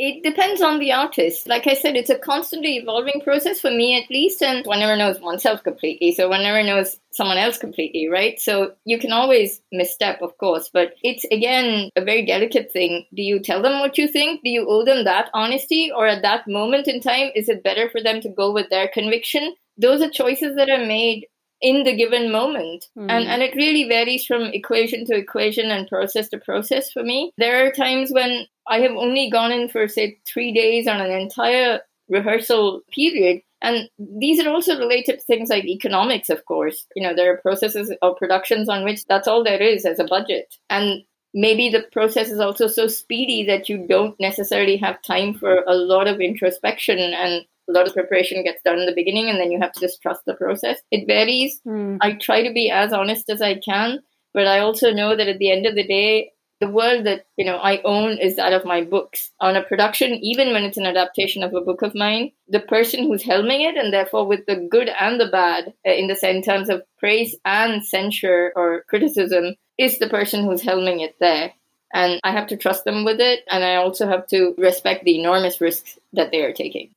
It depends on the artist. Like I said, it's a constantly evolving process for me at least, and one never knows oneself completely. So one never knows someone else completely, right? So you can always misstep, of course, but it's again a very delicate thing. Do you tell them what you think? Do you owe them that honesty? Or at that moment in time, is it better for them to go with their conviction those are choices that are made in the given moment. Mm. and and it really varies from equation to equation and process to process for me. There are times when i have only gone in for say 3 days on an entire rehearsal period. And these are also related to things like economics of course. You know there are processes or productions on which that's all there is as a budget. And maybe the process is also so speedy that you don't necessarily have time for a lot of introspection and a lot of preparation gets done in the beginning and then you have to just trust the process. It varies. Mm. I try to be as honest as I can, but I also know that at the end of the day, the world that you know I own is that of my books. On a production, even when it's an adaptation of a book of mine, the person who's helming it, and therefore with the good and the bad, uh, in the in terms of praise and censure or criticism, is the person who's helming it there. And I have to trust them with it, and I also have to respect the enormous risks that they are taking.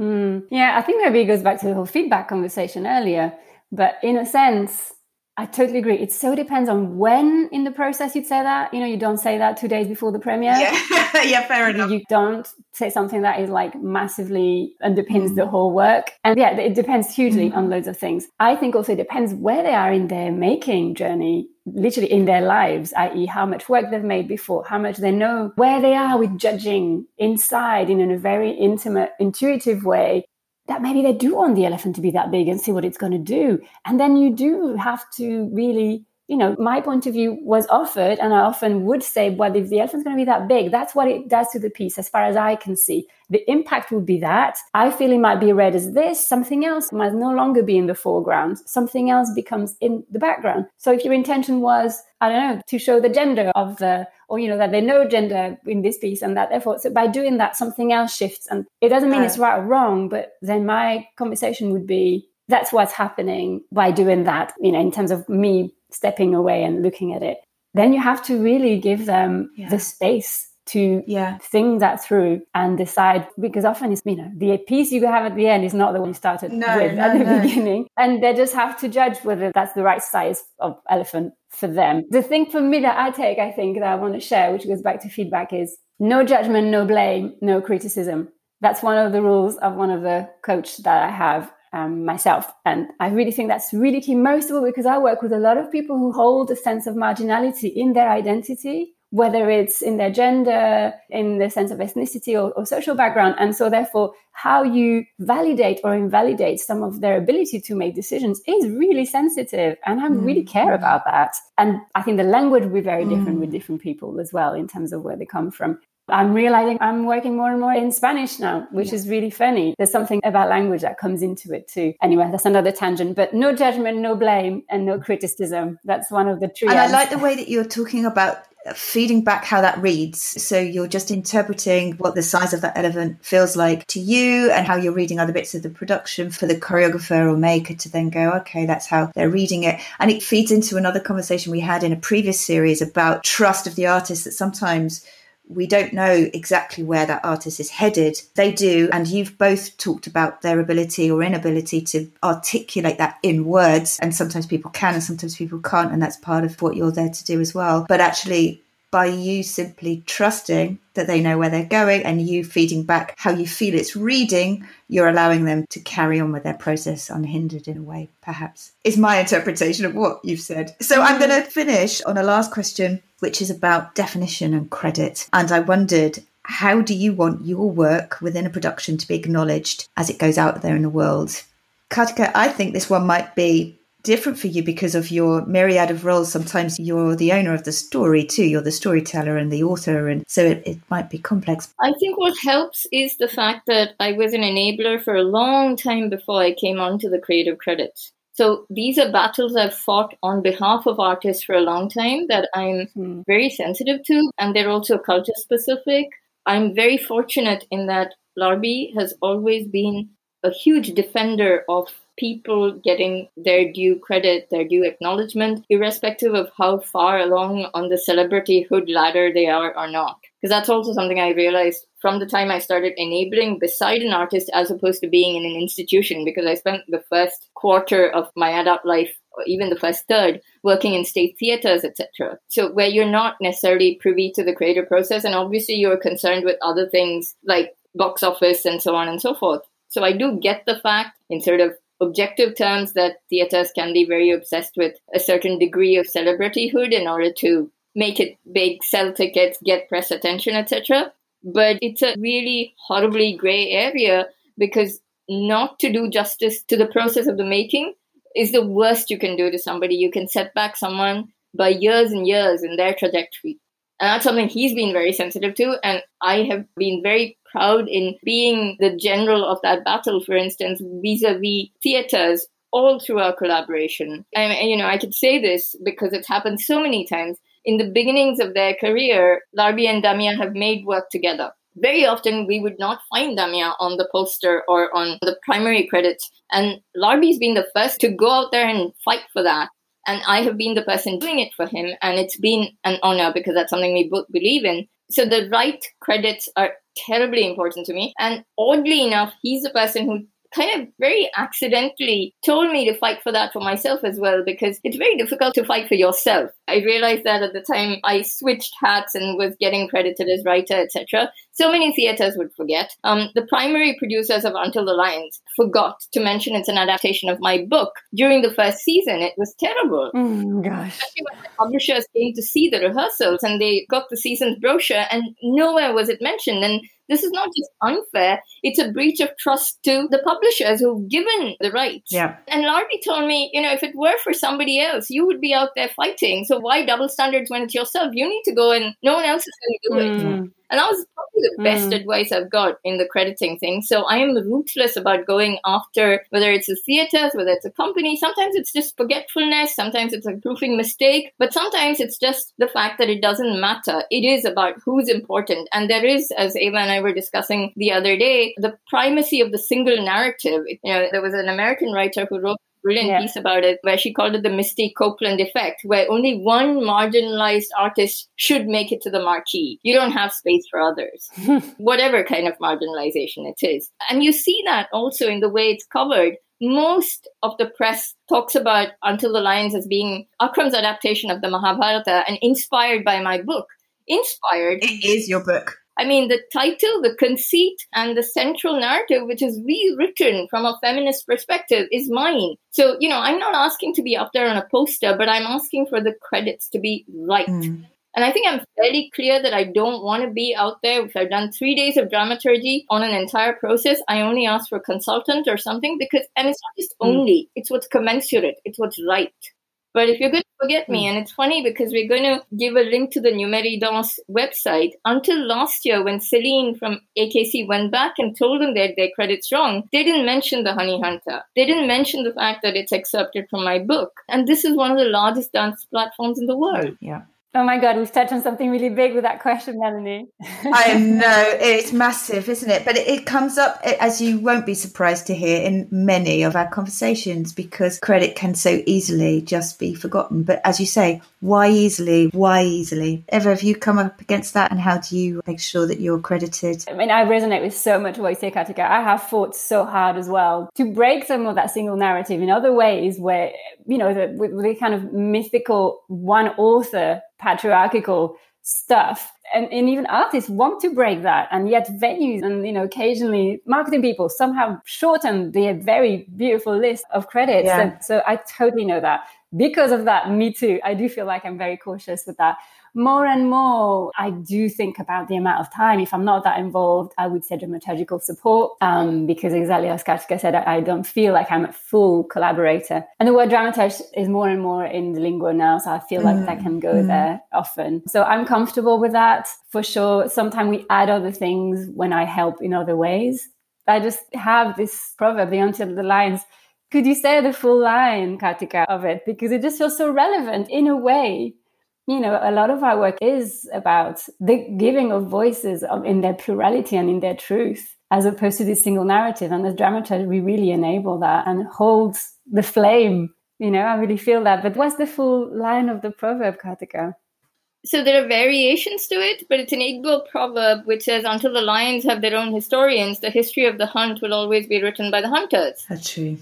Mm, yeah, I think maybe it goes back to the whole feedback conversation earlier. But in a sense, I totally agree. It so depends on when in the process you'd say that. You know, you don't say that two days before the premiere. Yeah, yeah, fair enough. You don't say something that is like massively underpins mm. the whole work. And yeah, it depends hugely mm. on loads of things. I think also it depends where they are in their making journey, literally in their lives, i.e., how much work they've made before, how much they know, where they are with judging inside in a very intimate, intuitive way that maybe they do want the elephant to be that big and see what it's going to do. And then you do have to really you know, my point of view was offered, and I often would say, well, if the elephant's going to be that big, that's what it does to the piece, as far as I can see. The impact would be that. I feel it might be read as this, something else might no longer be in the foreground, something else becomes in the background. So if your intention was, I don't know, to show the gender of the, or, you know, that they know gender in this piece and that therefore, so by doing that, something else shifts. And it doesn't mean it's right or wrong, but then my conversation would be, that's what's happening by doing that, you know, in terms of me stepping away and looking at it, then you have to really give them yeah. the space to yeah. think that through and decide because often it's you know the piece you have at the end is not the one you started no, with no, at the no. beginning and they just have to judge whether that's the right size of elephant for them the thing for me that i take i think that i want to share which goes back to feedback is no judgment no blame no criticism that's one of the rules of one of the coach that i have um, myself. And I really think that's really key, most of all because I work with a lot of people who hold a sense of marginality in their identity, whether it's in their gender, in the sense of ethnicity or, or social background. And so, therefore, how you validate or invalidate some of their ability to make decisions is really sensitive. And I mm. really care about that. And I think the language will be very different mm. with different people as well in terms of where they come from. I'm realizing I'm working more and more in Spanish now, which yeah. is really funny. There's something about language that comes into it too. Anyway, that's another tangent, but no judgment, no blame, and no criticism. That's one of the triads. And I like the way that you're talking about feeding back how that reads. So you're just interpreting what the size of that elephant feels like to you and how you're reading other bits of the production for the choreographer or maker to then go, okay, that's how they're reading it. And it feeds into another conversation we had in a previous series about trust of the artist that sometimes we don't know exactly where that artist is headed. They do. And you've both talked about their ability or inability to articulate that in words. And sometimes people can and sometimes people can't. And that's part of what you're there to do as well. But actually, by you simply trusting that they know where they're going and you feeding back how you feel it's reading, you're allowing them to carry on with their process unhindered in a way, perhaps, is my interpretation of what you've said. So I'm going to finish on a last question, which is about definition and credit. And I wondered, how do you want your work within a production to be acknowledged as it goes out there in the world? Karthika, I think this one might be different for you because of your myriad of roles. Sometimes you're the owner of the story too. You're the storyteller and the author, and so it, it, might be complex. I think what helps is the fact that I was an enabler for a long time before I came onto the creative credits. So these are battles I've fought on behalf of artists for a long time that I'm hmm. very sensitive to, and they're also culture specific. I'm very fortunate in that Larbi has always been a huge defender of people getting their due credit, their due acknowledgement, irrespective of how far along on the celebrityhood ladder they are or not. Because that's also something I realized from the time I started enabling beside an artist as opposed to being in an institution, because I spent the first quarter of my adult life or even the first third working in state theaters etc so where you're not necessarily privy to the creative process and obviously you're concerned with other things like box office and so on and so forth so i do get the fact in sort of objective terms that theaters can be very obsessed with a certain degree of celebrityhood in order to make it big, sell tickets, get press attention, etc. But it's a really horribly gray area because not to do justice to the process of the making is the worst you can do to somebody. You can set back someone by years and years in their trajectory. And that's something he's been very sensitive to. And I have been very proud in being the general of that battle, for instance, vis a vis theaters all through our collaboration. And, you know, I could say this because it's happened so many times. In the beginnings of their career, Larbi and Damien have made work together. Very often, we would not find Damien on the poster or on the primary credits. And Larbi's been the first to go out there and fight for that. And I have been the person doing it for him. And it's been an honor because that's something we both believe in. So the right credits are terribly important to me. And oddly enough, he's the person who kind of very accidentally told me to fight for that for myself as well because it's very difficult to fight for yourself. I realized that at the time I switched hats and was getting credited as writer, etc. So many theaters would forget. Um, the primary producers of Until the Lions forgot to mention it's an adaptation of my book. During the first season, it was terrible. Oh, gosh. Especially when the publishers came to see the rehearsals and they got the season's brochure and nowhere was it mentioned. And this is not just unfair, it's a breach of trust to the publishers who've given the rights. Yeah. And Larbi told me, you know, if it were for somebody else, you would be out there fighting. So why double standards when it's yourself? You need to go and no one else is going to do mm. it. And that was probably the best mm. advice I've got in the crediting thing. So I am ruthless about going after whether it's a theater, whether it's a company. Sometimes it's just forgetfulness. Sometimes it's a proofing mistake. But sometimes it's just the fact that it doesn't matter. It is about who's important. And there is, as Eva and I were discussing the other day, the primacy of the single narrative. You know, there was an American writer who wrote brilliant yeah. piece about it where she called it the Misty Copeland effect, where only one marginalized artist should make it to the marquee. You don't have space for others, hmm. whatever kind of marginalization it is. And you see that also in the way it's covered. Most of the press talks about Until the Lions as being Akram's adaptation of the Mahabharata and inspired by my book. Inspired. It is your book. I mean, the title, the conceit, and the central narrative, which is rewritten from a feminist perspective, is mine. So, you know, I'm not asking to be up there on a poster, but I'm asking for the credits to be right. Mm. And I think I'm fairly clear that I don't want to be out there. If I've done three days of dramaturgy on an entire process, I only ask for a consultant or something because, and it's not just mm. only, it's what's commensurate, it's what's right. But if you're going to forget me, hmm. and it's funny because we're going to give a link to the Numéridance website. Until last year, when Celine from AKC went back and told them that their credit's wrong, they didn't mention the Honey Hunter. They didn't mention the fact that it's excerpted from my book. And this is one of the largest dance platforms in the world. Yeah. Oh my God, we've touched on something really big with that question, Melanie. I know it's massive, isn't it? But it, it, comes up, as you won't be surprised to hear, in many of our conversations because credit can so easily just be forgotten. But as you say, why easily? Why easily? Ever have you come up against that? And how do you make sure that you're credited? I mean, I resonate with so much what you say, Karthika. I have fought so hard as well to break some of that single narrative in other ways where, you know, the, the kind of mythical one author patriarchal stuff. And, and even artists want to break that. And yet venues and, you know, occasionally marketing people somehow shorten the very beautiful list of credits. Yeah. And so I totally know that. Because of that, me too. I do feel like I'm very cautious with that more and more, I do think about the amount of time. If I'm not that involved, I would say dramaturgical support, um, because exactly as Karthika said, I, I, don't feel like I'm a full collaborator. And the word dramaturge is more and more in the lingo now, so I feel like mm. that can go mm. there often. So I'm comfortable with that for sure. Sometimes we add other things when I help in other ways. I just have this proverb, the until the Lions. Could you say the full line, Karthika, of it? Because it just feels so relevant in a way you know, a lot of our work is about the giving of voices in their plurality and in their truth, as opposed to this single narrative. And as dramaturg, we really enable that and holds the flame. You know, I really feel that. But what's the full line of the proverb, Karthika? So there are variations to it, but it's an Igbo proverb which says, "Until the lions have their own historians, the history of the hunt will always be written by the hunters." That's true.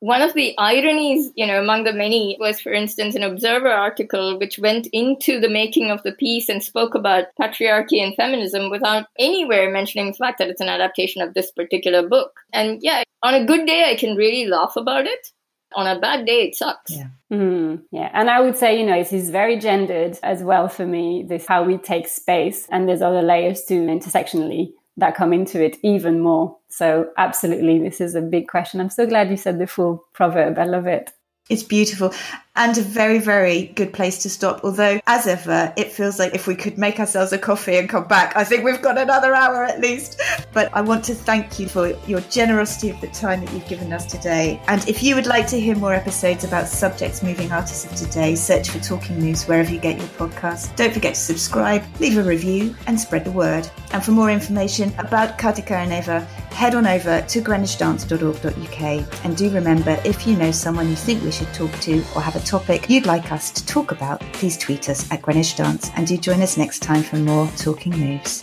One of the ironies, you know, among the many was, for instance, an Observer article which went into the making of the piece and spoke about patriarchy and feminism without anywhere mentioning the fact that it's an adaptation of this particular book. And yeah, on a good day, I can really laugh about it. On a bad day, it sucks. Yeah. Mm, yeah. And I would say, you know, it is very gendered as well for me, this how we take space. And there's other layers too, intersectionally that come into it even more. So, absolutely, this is a big question. I'm so glad you said the full proverb. I love it. It's beautiful and a very, very good place to stop. Although, as ever, it feels like if we could make ourselves a coffee and come back, I think we've got another hour at least. But I want to thank you for your generosity of the time that you've given us today. And if you would like to hear more episodes about subjects moving artists of today, search for Talking Moves wherever you get your podcasts. Don't forget to subscribe, leave a review, and spread the word. And for more information about Karthika and Eva, head on over to greenwichdance.org.uk. And do remember, if you know someone you think we should talk to or have a topic you'd like us to talk about, please tweet us at Greenwich Dance and do join us next time for more Talking Moves.